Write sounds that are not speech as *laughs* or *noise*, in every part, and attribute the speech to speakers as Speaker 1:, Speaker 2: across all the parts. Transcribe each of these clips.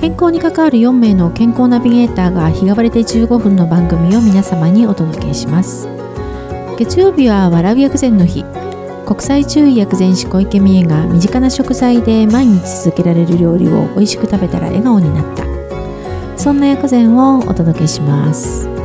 Speaker 1: 健康に関わる4名の健康ナビゲーターが日替わりで15分の番組を皆様にお届けします。月曜日は笑う薬膳の日。国際中医薬膳師小池美恵が身近な食材で毎日続けられる料理を美味しく食べたら笑顔になった。そんな薬膳をお届けします。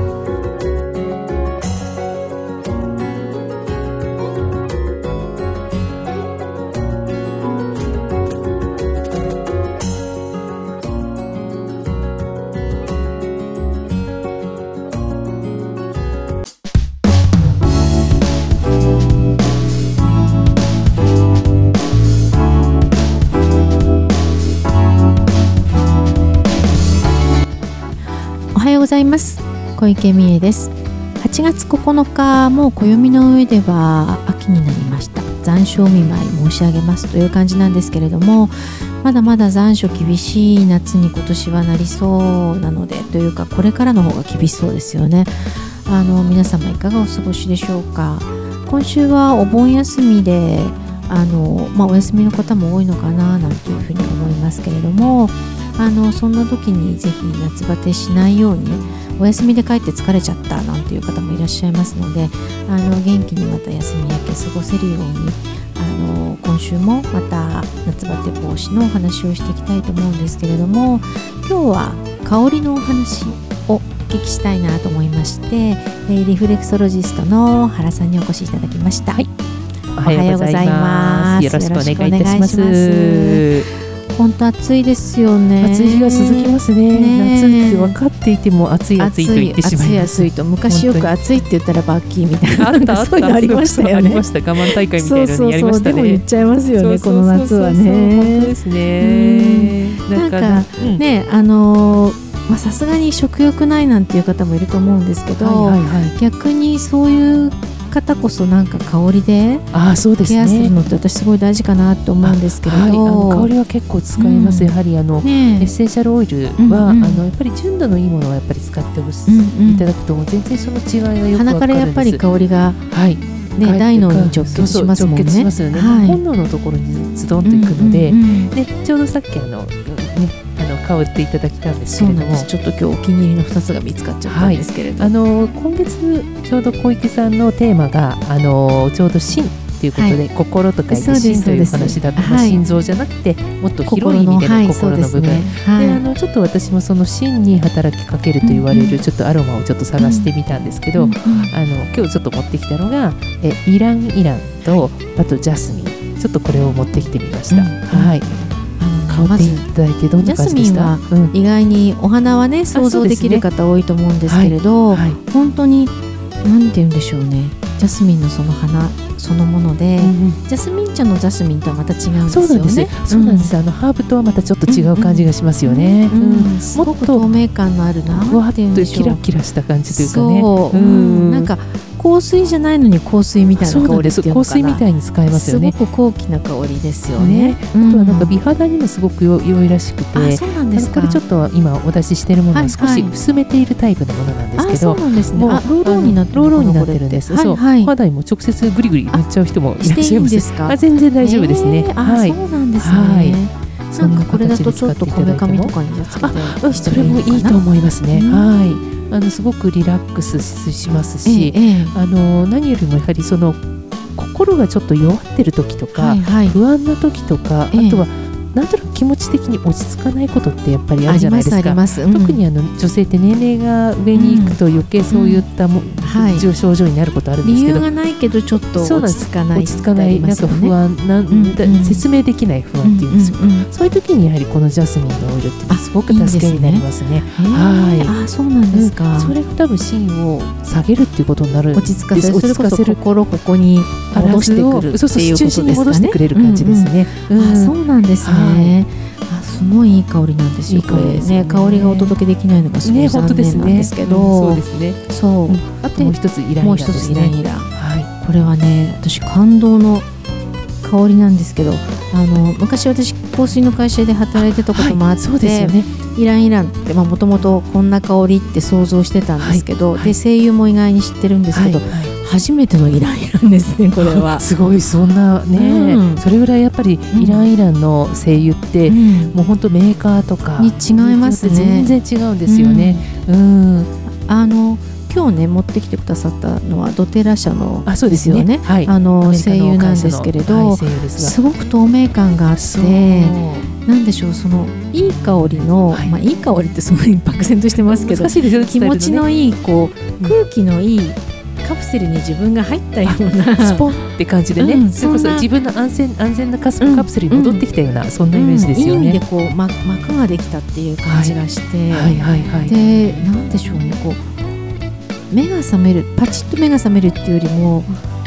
Speaker 1: ざいます。小池美恵です。8月9日もう暦の上では秋になりました。残暑見舞い申し上げますという感じなんですけれどもまだまだ残暑厳しい夏に今年はなりそうなのでというかこれからの方が厳しそうですよね。あの皆様いかがお過ごしでしょうか。今週はお盆休みであの、まあ、お休みの方も多いのかななんていうふうに思いますけれどもあのそんな時にぜひ夏バテしないようにお休みで帰って疲れちゃったなんていう方もいらっしゃいますのであの元気にまた休み明け過ごせるようにあの今週もまた夏バテ防止のお話をしていきたいと思うんですけれども今日は香りのお話をお聞きしたいなと思いまして、えーリフレクソロジストの原さんにお越しいただきました。
Speaker 2: はいお
Speaker 1: はようございます
Speaker 2: よろしくお願いいたします。
Speaker 1: 本当暑いですよね。
Speaker 2: 暑い日が続きますね。
Speaker 1: ね
Speaker 2: 夏って分かっていても暑い暑いと言ってしまい。
Speaker 1: 暑い暑いと昔よく暑いって言ったらバッキーみたいな
Speaker 2: あったあった
Speaker 1: ありましたよね
Speaker 2: ありま。した我慢大会みた
Speaker 1: そ
Speaker 2: いうなのにやりました
Speaker 1: そうそうでも言っ
Speaker 2: ね。
Speaker 1: ちゃいますよねこの夏は
Speaker 2: そうそうそうそう本当
Speaker 1: ね
Speaker 2: で。すね。
Speaker 1: なんか
Speaker 2: うん
Speaker 1: ねあのーまあさすがに食欲ないなんていう方もいると思うんですけど、
Speaker 2: はいはいはい。
Speaker 1: 逆にそういう方こそなんか香りで
Speaker 2: ああそうです
Speaker 1: ケアする
Speaker 2: ね。
Speaker 1: のって私すごい大事かなと思うんですけれど、
Speaker 2: はい香りは結構使います。
Speaker 1: うん
Speaker 2: やはりあの。エ
Speaker 1: ね
Speaker 2: ッセンシャルオイルは、
Speaker 1: うんうん
Speaker 2: あのやっぱり純度のいいものはやっぱり使ってほし、
Speaker 1: うんうん
Speaker 2: いただくと全然その違いがよくわか。
Speaker 1: 鼻からやっぱり香りが
Speaker 2: はい、
Speaker 1: ね
Speaker 2: はい
Speaker 1: 大脳に直結しますもんね。
Speaker 2: そうそう直結しますよね。
Speaker 1: はい
Speaker 2: 本能のところにズドンといくので、
Speaker 1: うんうんうん
Speaker 2: でちょうどさっきあの、ね、あの香っていただきたんです
Speaker 1: そ
Speaker 2: けれども。
Speaker 1: ちょっと今日お気に入りの2つが見つかっちゃったんですけれど、
Speaker 2: あの今月ちょうど小池さんのテーマがあのちょうど心ということで、
Speaker 1: はい。
Speaker 2: 心と書い
Speaker 1: そう
Speaker 2: て心という話だと、まあ
Speaker 1: はい
Speaker 2: 心臓じゃなくてもっと広い意味での
Speaker 1: はい
Speaker 2: 心の部分。
Speaker 1: ですね。はい。
Speaker 2: であのちょっと私もその心に働きかけると言われるちょっとアロマをちょっと探してみたんですけど、
Speaker 1: うん。うん
Speaker 2: あの今日ちょっと持ってきたのがえイランイランとあとジャスミン。ちょっとこれを持ってきてみました、
Speaker 1: うん。
Speaker 2: はい香っていただいてどんな感じでした？うん
Speaker 1: 意外にお花はね想像できる方多いと思うんですけれど、
Speaker 2: はい
Speaker 1: 本当に何て言うんでしょうね。ジャスミンのその花そのもので、ジャスミン茶のジャスミンとはまた違うんですよね。
Speaker 2: そうなんです、そうなんです、あのハーブとはまたちょっと違う感じがしますよね、
Speaker 1: うん
Speaker 2: うん
Speaker 1: すごく透明感のあるな
Speaker 2: って
Speaker 1: いうんでしょう。
Speaker 2: キラキラした感じというかね。
Speaker 1: そう、うん。なんか香水じゃないのに香水みたいな香りって
Speaker 2: 香水みたいに使えますよね
Speaker 1: すごく高貴な香りですよね
Speaker 2: ね。あとはなんか美肌にもすごくよ良いらしくて、
Speaker 1: あそうなんですか。
Speaker 2: これちょっと今お出ししているもの
Speaker 1: はい
Speaker 2: は少し薄めているタイプのものなんですけ
Speaker 1: あそう
Speaker 2: ど、
Speaker 1: なんですね。
Speaker 2: もう
Speaker 1: あローローになってる
Speaker 2: ローローになってるんです。そう、
Speaker 1: はいはい。
Speaker 2: 肌にも直接グリグリ塗っちゃう人もいらっしゃいます。
Speaker 1: ですか？
Speaker 2: あ全然大丈夫ですね。
Speaker 1: えーあ、
Speaker 2: はい。
Speaker 1: そうなんです
Speaker 2: はい
Speaker 1: なんかこれだとちょっとこめかみと
Speaker 2: か
Speaker 1: かにあつけて
Speaker 2: うんそれもいいと思いますね。
Speaker 1: うん
Speaker 2: はい。あのすごくリラックスしますし、
Speaker 1: ええええ
Speaker 2: あの何よりもやはりその心がちょっと弱ってる時とか、
Speaker 1: はいはい。
Speaker 2: 不安な時とか、
Speaker 1: ええ
Speaker 2: あとはなんとなく気持ち的に落ち着かないことってやっぱりあるじゃないですすか。
Speaker 1: あります。うん
Speaker 2: 特にあの女性って年齢が上に行くと余計そういったも、
Speaker 1: はい
Speaker 2: 症状になることあるんですけど、
Speaker 1: 理由がないけどちょっと
Speaker 2: そうなんです
Speaker 1: 落ち着かない
Speaker 2: 落ち着かない、なんか不安なん、
Speaker 1: ん
Speaker 2: だ
Speaker 1: うん
Speaker 2: 説明できない不安っていうんですよ、
Speaker 1: うんうんうん
Speaker 2: そういう時にやはりこのジャスミンのオイルって
Speaker 1: あ
Speaker 2: すごく助けになりますね。
Speaker 1: へえ
Speaker 2: はい
Speaker 1: あそうなんですか。
Speaker 2: それが多分芯を下げるっていうことになる
Speaker 1: 落ち着かせる。
Speaker 2: 落ち着かせる
Speaker 1: 心ここに戻してくるっていうこと
Speaker 2: そうそう中心に戻。してくれる感じですね。
Speaker 1: うんうん。あ
Speaker 2: うん
Speaker 1: そうなんですね。あすごいいい香りなんですよ。
Speaker 2: いい香りですね
Speaker 1: ね香りがお届けできないのがすごい残。念なんですけ
Speaker 2: うんそ
Speaker 1: ど
Speaker 2: う。ですね。
Speaker 1: そう
Speaker 2: うんあともう一つイライラ
Speaker 1: もう一つ。イライラ。
Speaker 2: はい。
Speaker 1: これはね私感動の香りなんですけどあの昔私香水の会社で働いてたこともあって、
Speaker 2: そうですよね。
Speaker 1: イランイランってもともとこんな香りって想像してたんですけど、
Speaker 2: はい
Speaker 1: で声優も意外に知ってるんですけど、
Speaker 2: はいはい
Speaker 1: 初めてのイランイランですねこれは。*laughs*
Speaker 2: すごいそんなね、
Speaker 1: うん。
Speaker 2: それぐらいやっぱり
Speaker 1: うん。
Speaker 2: イランイランの精油って、
Speaker 1: うん。
Speaker 2: もう本当メーカーとか
Speaker 1: に違いますね。
Speaker 2: 全然違うんですよね。うん、
Speaker 1: あの今日ね持ってきてくださったのはドテラ社の
Speaker 2: あそうですよね。はい。
Speaker 1: あの
Speaker 2: アメリカ
Speaker 1: 精油なんですけれど、
Speaker 2: はい、すが。
Speaker 1: すごく透明感があってなんでしょうそのいい香りの、
Speaker 2: はい。
Speaker 1: まあいい香りってすごい漠然としてますけど
Speaker 2: 難しいですよね
Speaker 1: 気持ちの
Speaker 2: い
Speaker 1: いいこう空気のいいカプセルに自分が入ったような
Speaker 2: スポン。って感じでね、
Speaker 1: うん
Speaker 2: それこそ自分の安全安全なカス
Speaker 1: うん。
Speaker 2: カプセルに戻ってきたような、そんなイメージですよね。
Speaker 1: うんいい意味で。こう、ま、膜ができたっていう感じがして、
Speaker 2: はいはいはい。
Speaker 1: でなんでしょうねこう目が覚めるパチッと目が覚めるっていうよりも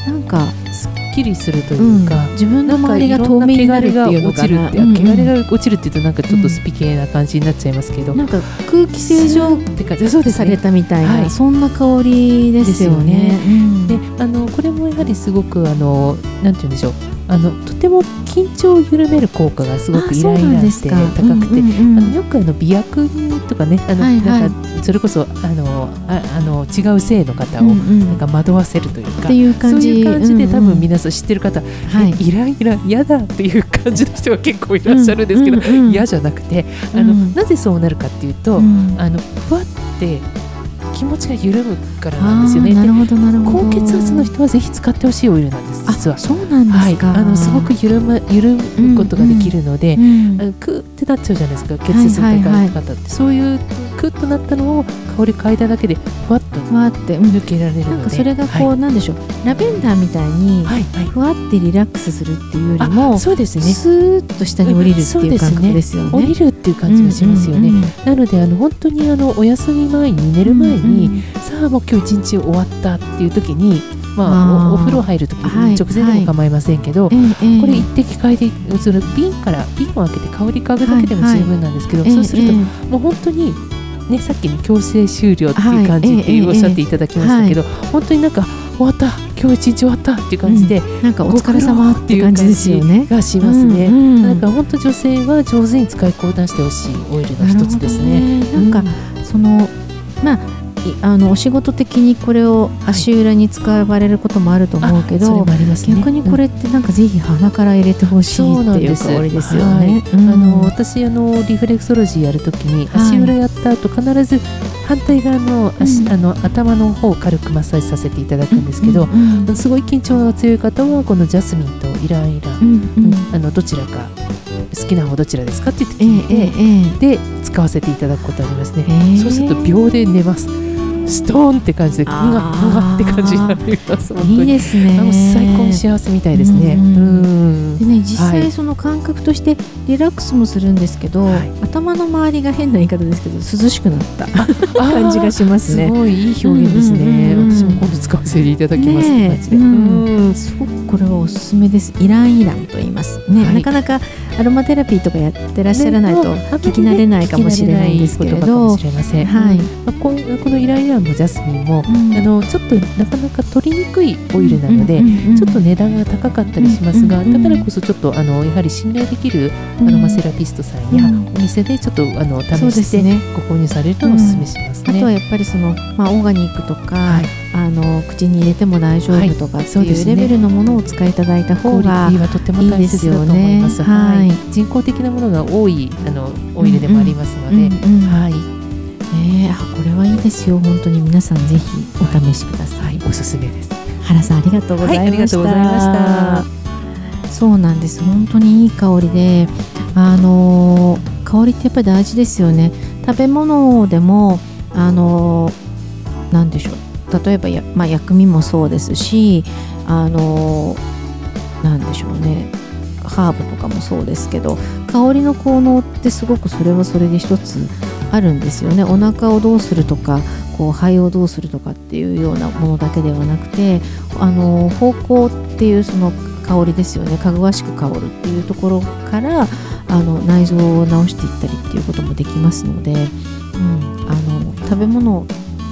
Speaker 1: なんか、
Speaker 2: すっきりするとい
Speaker 1: うん
Speaker 2: うか。
Speaker 1: 自分の周りが透明になるっていうのかな
Speaker 2: 汚れが落ちるって言うとなんかちょっとスピ系な感じになっちゃいますけど、
Speaker 1: なんか空気清浄
Speaker 2: って感じそうです
Speaker 1: され
Speaker 2: ね。
Speaker 1: たみたいな、
Speaker 2: はい
Speaker 1: そんな香りですよね。
Speaker 2: ですであのこれもやはりすごくあのなんて言うんでしょう。あのとても緊張を緩める効果がすごくイライラって高くて。あのよくあの美薬とかねあの、
Speaker 1: はいはい。
Speaker 2: なんかそれこそあのああの違う性の方を
Speaker 1: うんうん。
Speaker 2: なんか惑わせるというか、
Speaker 1: っていう感じ。
Speaker 2: そういう感じで多分
Speaker 1: うん。うん
Speaker 2: 皆さん知ってる方、
Speaker 1: はい。
Speaker 2: えイライラ嫌だっていう感じの人が結構いらっしゃるんですけど、
Speaker 1: うんうんうん。
Speaker 2: 嫌じゃなくてあの、
Speaker 1: うん。
Speaker 2: なぜそうなるかっていうと、
Speaker 1: うん。
Speaker 2: あのふわって気持ちが緩むからなんですよね。
Speaker 1: なるほどなるほど。
Speaker 2: 高血圧の人はぜひ使ってほしいオイルなんです
Speaker 1: あ
Speaker 2: 実は。
Speaker 1: そうなんで
Speaker 2: はい、
Speaker 1: すか。
Speaker 2: あのすごく緩む緩むことができるので、
Speaker 1: うん
Speaker 2: あのクーってなっちゃうじゃないですか血圧の高い方って、そういうクッとなったのを香り嗅いだだけでふわっと。
Speaker 1: ふわって、うん
Speaker 2: 抜けられる
Speaker 1: なんかそれがこう、
Speaker 2: はい。
Speaker 1: なんでしょう。ラベンダーみたいにふわってリラックスするっていうより
Speaker 2: あ
Speaker 1: も
Speaker 2: そうですね。
Speaker 1: スーッと下に降りるっていう感覚ですよね。
Speaker 2: 降りるっていう感じがしますよね、なのであの本当にあのお休み前に寝る前に、さあもう今日一日終わったっていう時にまあおお風呂入る時
Speaker 1: はい
Speaker 2: に直前でも構いませんけど、これ一滴嗅いでその瓶から瓶を開けて香り嗅ぐだけでも十分なんですけど、
Speaker 1: ええ
Speaker 2: そうすると、
Speaker 1: ええ。
Speaker 2: もう本当にねさっきに強制終了って
Speaker 1: はい
Speaker 2: いう感じっていう
Speaker 1: ええ
Speaker 2: おっしゃっていただきましたけど、本当になんか終わった今日一日終わったっていう感じで、
Speaker 1: なんかお疲れ様っていう感じですよね。
Speaker 2: がしますね。
Speaker 1: うんうん
Speaker 2: なんか本当女性は上手に使いこなしてほしいオイルの一つですね。
Speaker 1: ねなんか、そのまあいあのお仕事的にこれを足裏に使われることもあると思うけど、
Speaker 2: もありますね。
Speaker 1: 逆にこれってなんかぜひ鼻から入れてほしいっていう香りです。よ
Speaker 2: はい。
Speaker 1: ね。
Speaker 2: あの
Speaker 1: うん
Speaker 2: 私あのリフレクソロジーやるときに
Speaker 1: はい
Speaker 2: 足裏やった後必ず反対側の足、
Speaker 1: うん
Speaker 2: あの頭の方を軽くマッサージさせていただくんですけど、
Speaker 1: うん。うん。
Speaker 2: すごい緊張が強い方はこのジャスミンとイランイラン、
Speaker 1: うんうん。
Speaker 2: あのどちらか好きな方どちらですかって言って
Speaker 1: ええ
Speaker 2: 聞いて、で使わせていただくことありますね。
Speaker 1: ええ
Speaker 2: そうすると秒で寝ます。ストーンって感じで、ぐがぐ
Speaker 1: あー
Speaker 2: がって感じになります。
Speaker 1: いい
Speaker 2: に。
Speaker 1: ですね。
Speaker 2: 最高に幸せみたいですね。
Speaker 1: う
Speaker 2: うんん
Speaker 1: でね実
Speaker 2: はい
Speaker 1: 際その感覚としてリラックスもするんですけど、
Speaker 2: はい
Speaker 1: 頭の周りが変な言い方ですけど涼しくなった
Speaker 2: あ
Speaker 1: 感じがしますね。
Speaker 2: すごいいい表現ですね。私も今度使わせていただきます
Speaker 1: ね。うん
Speaker 2: うん
Speaker 1: すごくこれはおすすめです。イランイランと言います。ね、
Speaker 2: はい
Speaker 1: なかなかアロマテラピーとかやってらっしゃらないと聞き慣れないかもしれないんですけれど、
Speaker 2: もしれません。
Speaker 1: はい
Speaker 2: うんまあこうこのイライラもジャスミンも、
Speaker 1: うん。
Speaker 2: あのちょっとなかなか取りにくいオイルなので。ちょっと値段が高かったりしますが、だからこそちょっとあのやはり信頼できるアロマセラピストさんや
Speaker 1: うん
Speaker 2: お店でちょっとあの試して。ご購入されるのをお勧めしますね。
Speaker 1: あとはやっぱりその、まあ、オーガニックとか、
Speaker 2: はい。
Speaker 1: あの口に入れても大丈夫とかっていうレベルのものを使いいただいた方が
Speaker 2: ィはとても大切だと思います。
Speaker 1: いいですよね。はい。
Speaker 2: 人工的なものが多いあのオイルでもありますので、はい、
Speaker 1: ね。えあこれはいいですよ。本当に皆さんぜひお試しください。
Speaker 2: はい、おすすめです。
Speaker 1: 原さんありがとうございました、
Speaker 2: はいありがとうございました。
Speaker 1: そうなんです。本当にいい香りであのー香りってやっぱり大事ですよね。食べ物でもあのーなんでしょう。例えばや、まあ、薬味もそうですしあのーなんでしょうね。ハーブとかもそうですけど香りの効能ってすごくそれはそれで一つあるんですよね。お腹をどうするとかこう肺をどうするとかっていうようなものだけではなくてあの方向っていうその香りですよね。かぐわしく香るっていうところからあの内臓を治していったりっていうこともできますので、うん、あの食べ物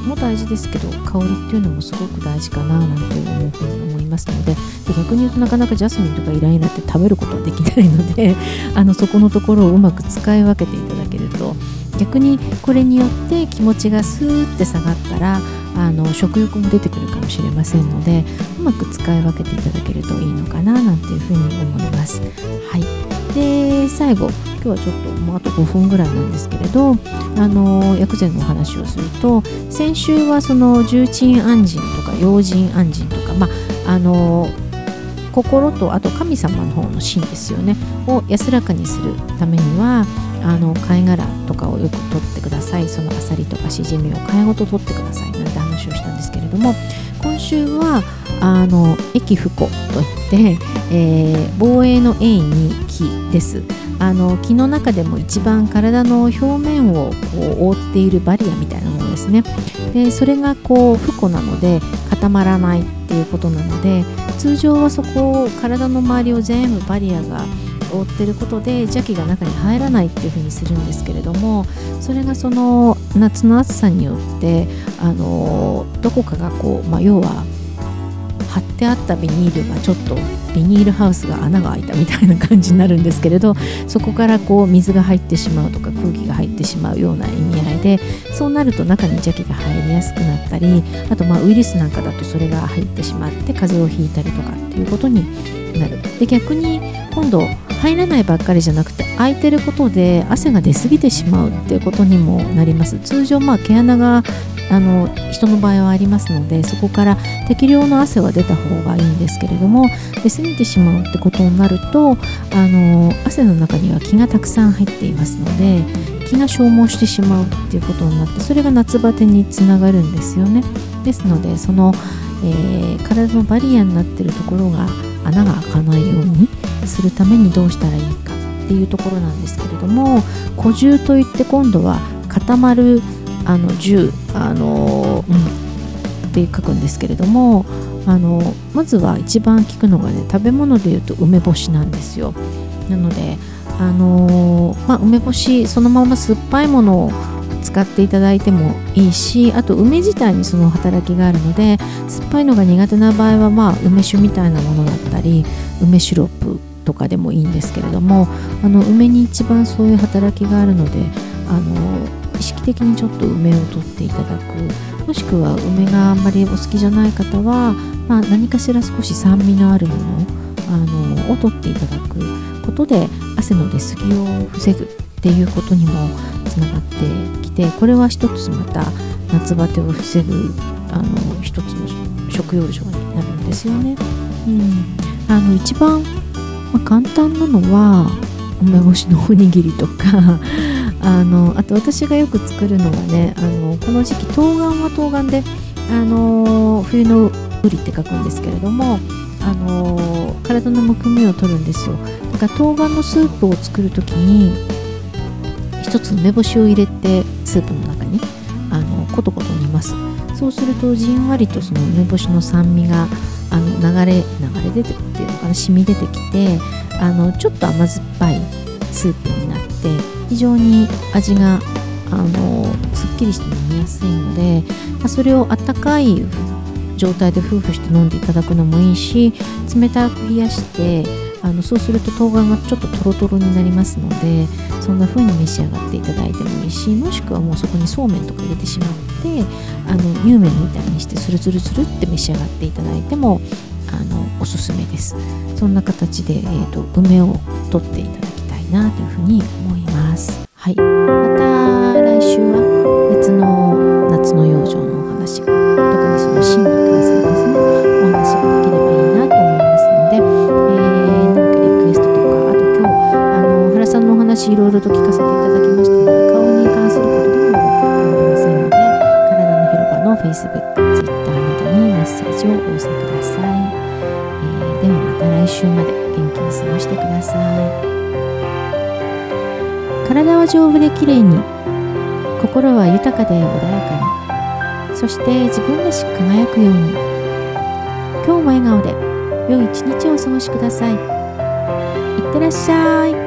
Speaker 1: も大事ですけど香りっていうのもすごく大事かななんて思うふうに思いますのでで逆に言うとなかなかジャスミンとかイライラって食べることはできないのであのそこのところをうまく使い分けていただ逆にこれによって気持ちがスーって下がったらあの食欲も出てくるかもしれませんのでうまく使い分けていただけるといいのかななんていうふうに思います。はい、で最後。今日はちょっともうあと5分ぐらいなんですけれどあの薬膳のお話をすると先週はその重鎮安心とか用心安心とかまああの心とあと神様の方の心ですよね。を安らかにするためにはあの貝殻とかをよく取ってください。そのアサリとかシジミを貝ごと取ってください。なんて話をしたんですけれども今週はあの駅不古といって、えー、防衛の A に木です。あの木の中でも一番体の表面をこう覆っているバリアみたいなものですね。でそれがこう不古なので固まらないっていうことなので通常はそこを体の周りを全部バリアが覆ってることで邪気が中に入らないっていうふうにするんですけれどもそれがその夏の暑さによってあのどこかがこう、まあ、要は貼ってあったビニールがちょっとビニールハウスが穴が開いたみたいな感じになるんですけれどそこからこう水が入ってしまうとか空気が入ってしまうような意味合いでそうなると中に邪気が入りやすくなったりあとまあウイルスなんかだとそれが入ってしまって風邪をひいたりとかっていうことになる。で逆に今度入らないばっかりじゃなくて空いてることで汗が出過ぎてしまうっていうことにもなります。通常まあ毛穴があの人の場合はありますのでそこから適量の汗は出た方がいいんですけれども出過ぎてしまうってことになるとあの汗の中には気がたくさん入っていますので気が消耗してしまうっていうことになってそれが夏バテにつながるんですよね。ですのでその、えー、体のバリアになってるところが穴が開かないようにするためにどうしたらいいかっていうところなんですけれども古獣といって今度は固まるあの銃あの、うん、って書くんですけれどもあのまずは一番効くのがね食べ物でいうと梅干しなんですよ。なのであのまあ、梅干しそのまま酸っぱいものを使っていただいてもいいしあと梅自体にその働きがあるので酸っぱいのが苦手な場合は、まあ、梅酒みたいなものだったり梅シロップとかでもいいんですけれどもあの梅に一番そういう働きがあるのであの意識的にちょっと梅を取っていただくもしくは梅があんまりお好きじゃない方は、まあ、何かしら少し酸味のあるものあのを取っていただくことで汗の出過ぎを防ぐっていうことにもつながってきてこれは一つまた夏バテを防ぐあの一つの食用状になるんですよね。うん、あの一番、まあ、簡単なのは梅干しのおにぎりとか *laughs* あのあと私がよく作るのはねあのこの時期冬瓜は冬瓜であの冬のウリって書くんですけれどもあの体のむくみを取るんですよだから冬瓜のスープを作る時に一つ梅干しを入れてスープの中にあのコトコト煮ます。そうするとじんわりとその梅干しの酸味があの流れ流れ出てっていうのかな染み出てきてあのちょっと甘酸っぱいスープになって非常に味があのすっきりして飲みやすいので、まあ、それをあったかい状態で夫婦して飲んでいただくのもいいし冷たく冷やしてあのそうすると冬瓜がちょっとトロトロになりますのでそんな風に召し上がっていただいてもいいしもしくはもうそこにそうめんとか入れてしまってあの乳麺みたいにしてスルスルスルって召し上がっていただいてもあのおすすめです。そんな形で、えーと梅を取っていただきたいなというふうに思います。はい、また来週は別の夏の養生のお話が。また来週まで元気に過ごしてください。体は丈夫で綺麗に心は豊かで穏やかにそして自分らしく輝くように。今日も笑顔で良い一日をお過ごしください。いってらっしゃい。